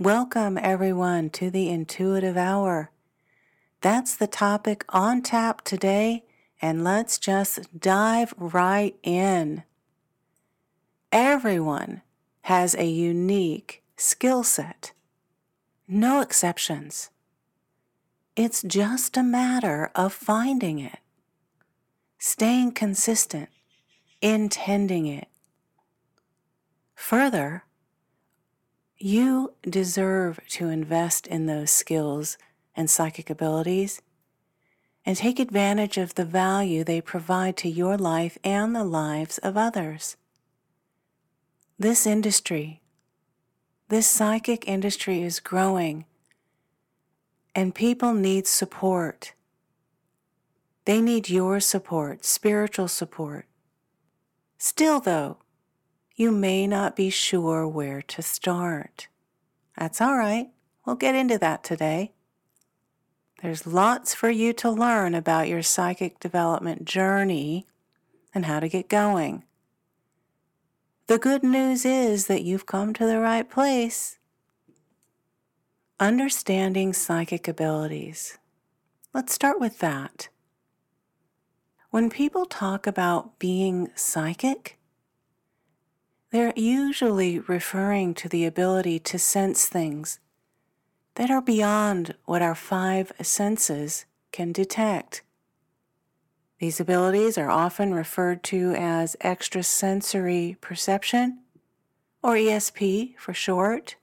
Welcome, everyone, to the Intuitive Hour. That's the topic on tap today, and let's just dive right in. Everyone has a unique skill set, no exceptions. It's just a matter of finding it, staying consistent intending it. Further, you deserve to invest in those skills and psychic abilities and take advantage of the value they provide to your life and the lives of others. This industry, this psychic industry is growing, and people need support. They need your support, spiritual support. Still, though, you may not be sure where to start. That's all right. We'll get into that today. There's lots for you to learn about your psychic development journey and how to get going. The good news is that you've come to the right place. Understanding psychic abilities. Let's start with that. When people talk about being psychic, they're usually referring to the ability to sense things that are beyond what our five senses can detect. These abilities are often referred to as extrasensory perception, or ESP for short.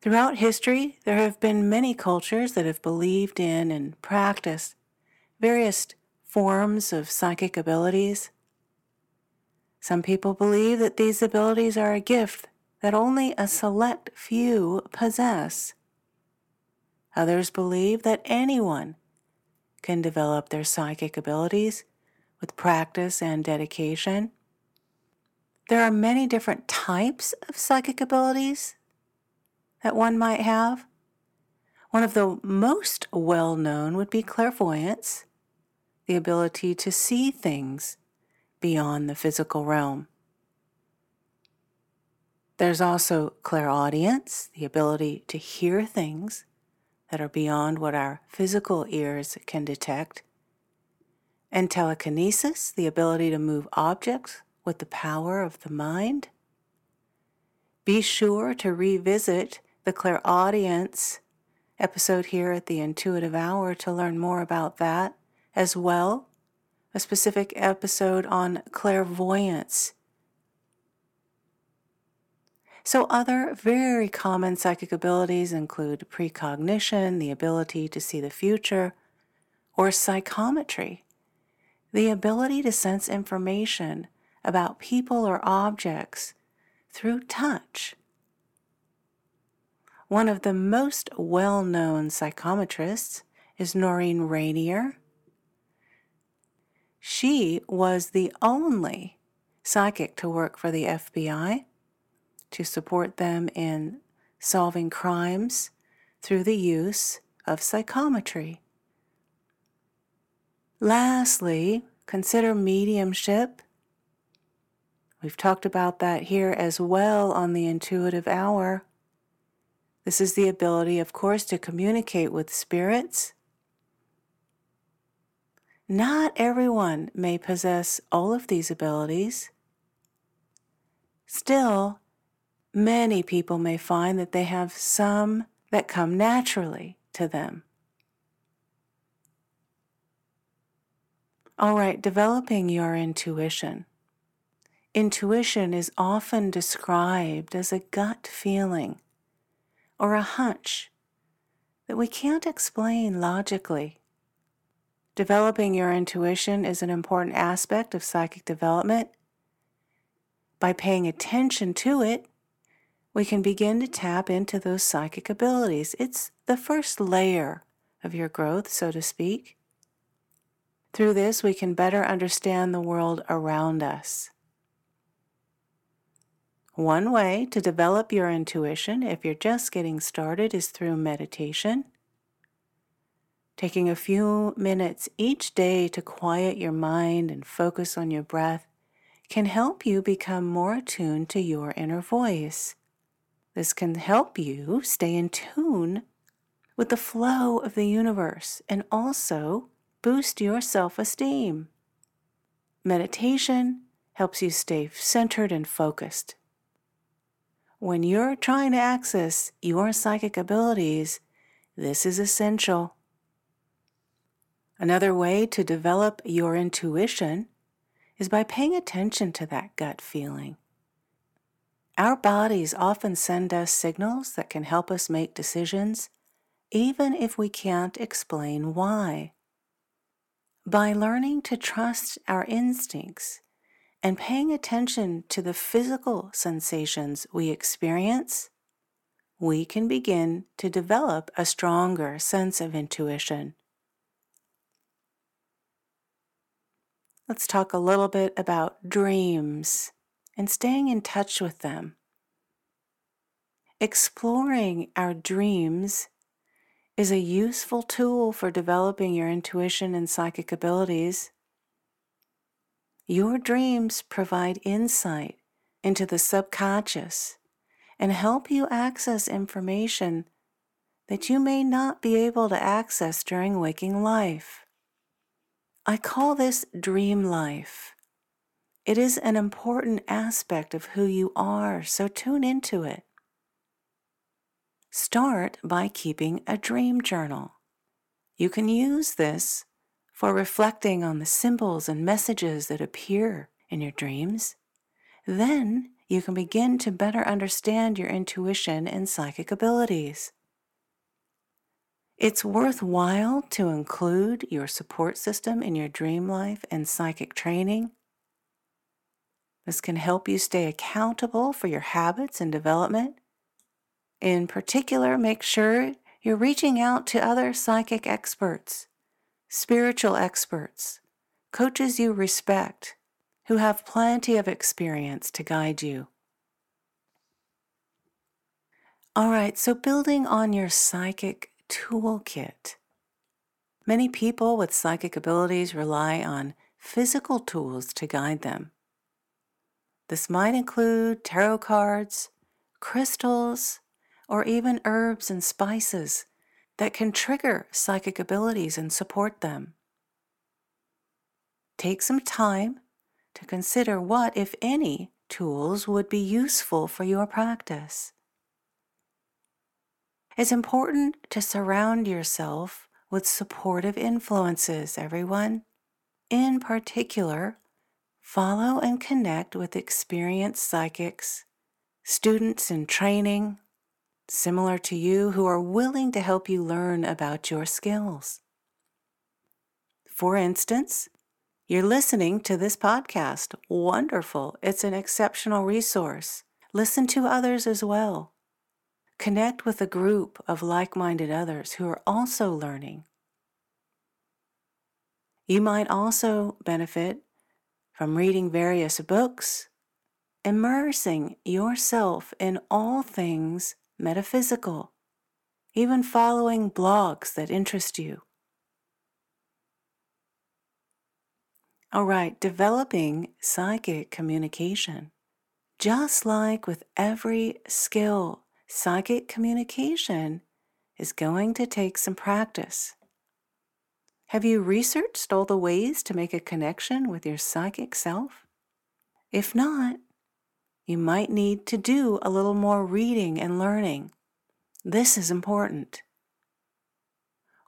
Throughout history, there have been many cultures that have believed in and practiced various forms of psychic abilities. Some people believe that these abilities are a gift that only a select few possess. Others believe that anyone can develop their psychic abilities with practice and dedication. There are many different types of psychic abilities that one might have. One of the most well known would be clairvoyance the ability to see things beyond the physical realm. There's also clairaudience, the ability to hear things that are beyond what our physical ears can detect, and telekinesis, the ability to move objects with the power of the mind. Be sure to revisit the clairaudience episode here at the Intuitive Hour to learn more about that as well, a specific episode on clairvoyance. So, other very common psychic abilities include precognition, the ability to see the future, or psychometry, the ability to sense information about people or objects through touch. One of the most well known psychometrists is Noreen Renier, she was the only psychic to work for the FBI to support them in solving crimes through the use of psychometry. Lastly, consider mediumship. We've talked about that here as well on the intuitive hour. This is the ability, of course, to communicate with spirits not everyone may possess all of these abilities. Still, many people may find that they have some that come naturally to them. All right, developing your intuition. Intuition is often described as a gut feeling or a hunch that we can't explain logically. Developing your intuition is an important aspect of psychic development. By paying attention to it, we can begin to tap into those psychic abilities. It's the first layer of your growth, so to speak. Through this, we can better understand the world around us. One way to develop your intuition if you're just getting started is through meditation. Taking a few minutes each day to quiet your mind and focus on your breath can help you become more attuned to your inner voice. This can help you stay in tune with the flow of the universe and also boost your self esteem. Meditation helps you stay centered and focused. When you're trying to access your psychic abilities, this is essential. Another way to develop your intuition is by paying attention to that gut feeling. Our bodies often send us signals that can help us make decisions, even if we can't explain why. By learning to trust our instincts and paying attention to the physical sensations we experience, we can begin to develop a stronger sense of intuition. Let's talk a little bit about dreams and staying in touch with them. Exploring our dreams is a useful tool for developing your intuition and psychic abilities. Your dreams provide insight into the subconscious and help you access information that you may not be able to access during waking life. I call this dream life. It is an important aspect of who you are, so tune into it. Start by keeping a dream journal. You can use this for reflecting on the symbols and messages that appear in your dreams. Then you can begin to better understand your intuition and psychic abilities. It's worthwhile to include your support system in your dream life and psychic training. This can help you stay accountable for your habits and development in particular, make sure you're reaching out to other psychic experts, spiritual experts, coaches you respect, who have plenty of experience to guide you. All right, so building on your psychic toolkit. Many people with psychic abilities rely on physical tools to guide them. This might include tarot cards, crystals, or even herbs and spices that can trigger psychic abilities and support them. Take some time to consider what, if any, tools would be useful for your practice. It's important to surround yourself with supportive influences, everyone. In particular, follow and connect with experienced psychics, students in training, similar to you who are willing to help you learn about your skills. For instance, you're listening to this podcast. Wonderful. It's an exceptional resource. Listen to others as well. Connect with a group of like minded others who are also learning. You might also benefit from reading various books, immersing yourself in all things metaphysical, even following blogs that interest you. All right, developing psychic communication. Just like with every skill, psychic communication is going to take some practice. Have you researched all the ways to make a connection with your psychic self? If not, you might need to do a little more reading and learning. This is important.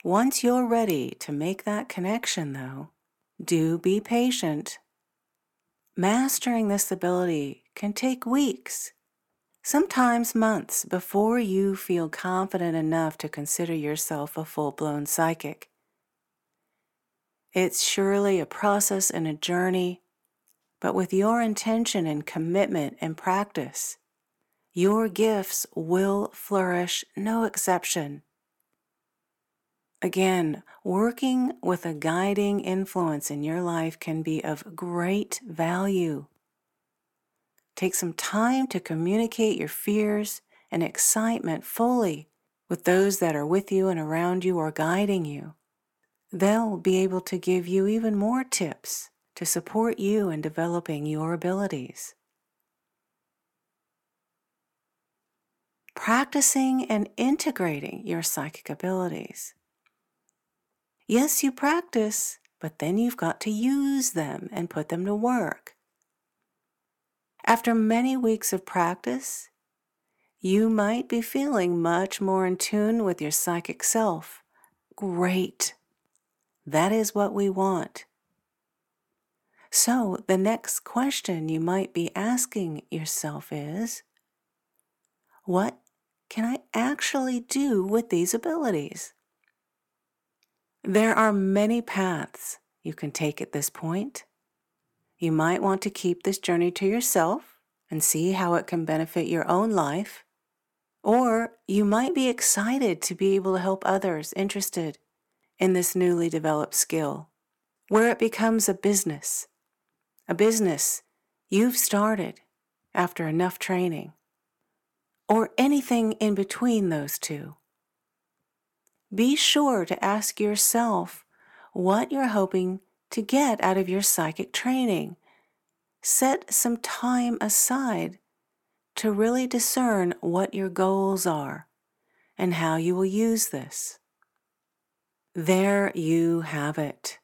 Once you're ready to make that connection, though, do be patient. Mastering this ability can take weeks, sometimes months, before you feel confident enough to consider yourself a full blown psychic. It's surely a process and a journey but with your intention and commitment and practice, your gifts will flourish, no exception. Again, working with a guiding influence in your life can be of great value. Take some time to communicate your fears and excitement fully with those that are with you and around you or guiding you. They'll be able to give you even more tips to support you in developing your abilities. Practicing and integrating your psychic abilities. Yes, you practice, but then you've got to use them and put them to work. After many weeks of practice, you might be feeling much more in tune with your psychic self. Great. That is what we want. So, the next question you might be asking yourself is What can I actually do with these abilities? There are many paths you can take at this point. You might want to keep this journey to yourself and see how it can benefit your own life. Or you might be excited to be able to help others interested in this newly developed skill, where it becomes a business. A business you've started after enough training, or anything in between those two be sure to ask yourself what you're hoping to get out of your psychic training. Set some time aside to really discern what your goals are and how you will use this. There you have it.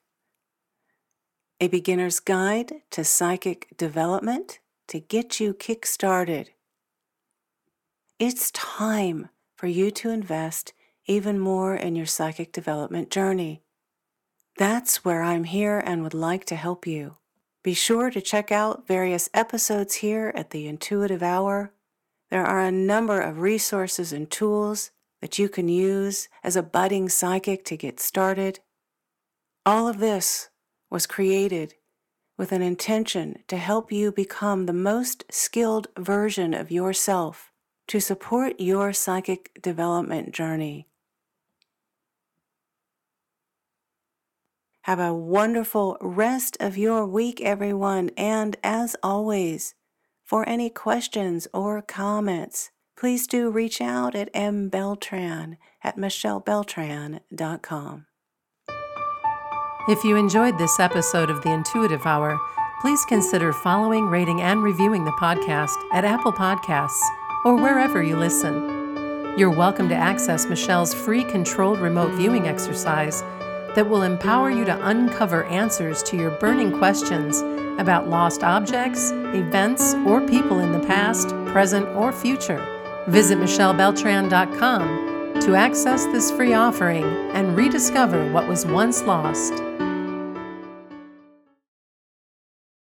A beginner's guide to psychic development to get you kick started. It's time for you to invest even more in your psychic development journey. That's where I'm here and would like to help you. Be sure to check out various episodes here at the Intuitive Hour. There are a number of resources and tools that you can use as a budding psychic to get started. All of this was created with an intention to help you become the most skilled version of yourself to support your psychic development journey. Have a wonderful rest of your week, everyone. And as always, for any questions or comments, please do reach out at mbeltran at michellebeltran.com. If you enjoyed this episode of the Intuitive Hour, please consider following, rating, and reviewing the podcast at Apple Podcasts or wherever you listen. You're welcome to access Michelle's free controlled remote viewing exercise that will empower you to uncover answers to your burning questions about lost objects, events, or people in the past, present, or future. Visit michellebeltran.com to access this free offering and rediscover what was once lost.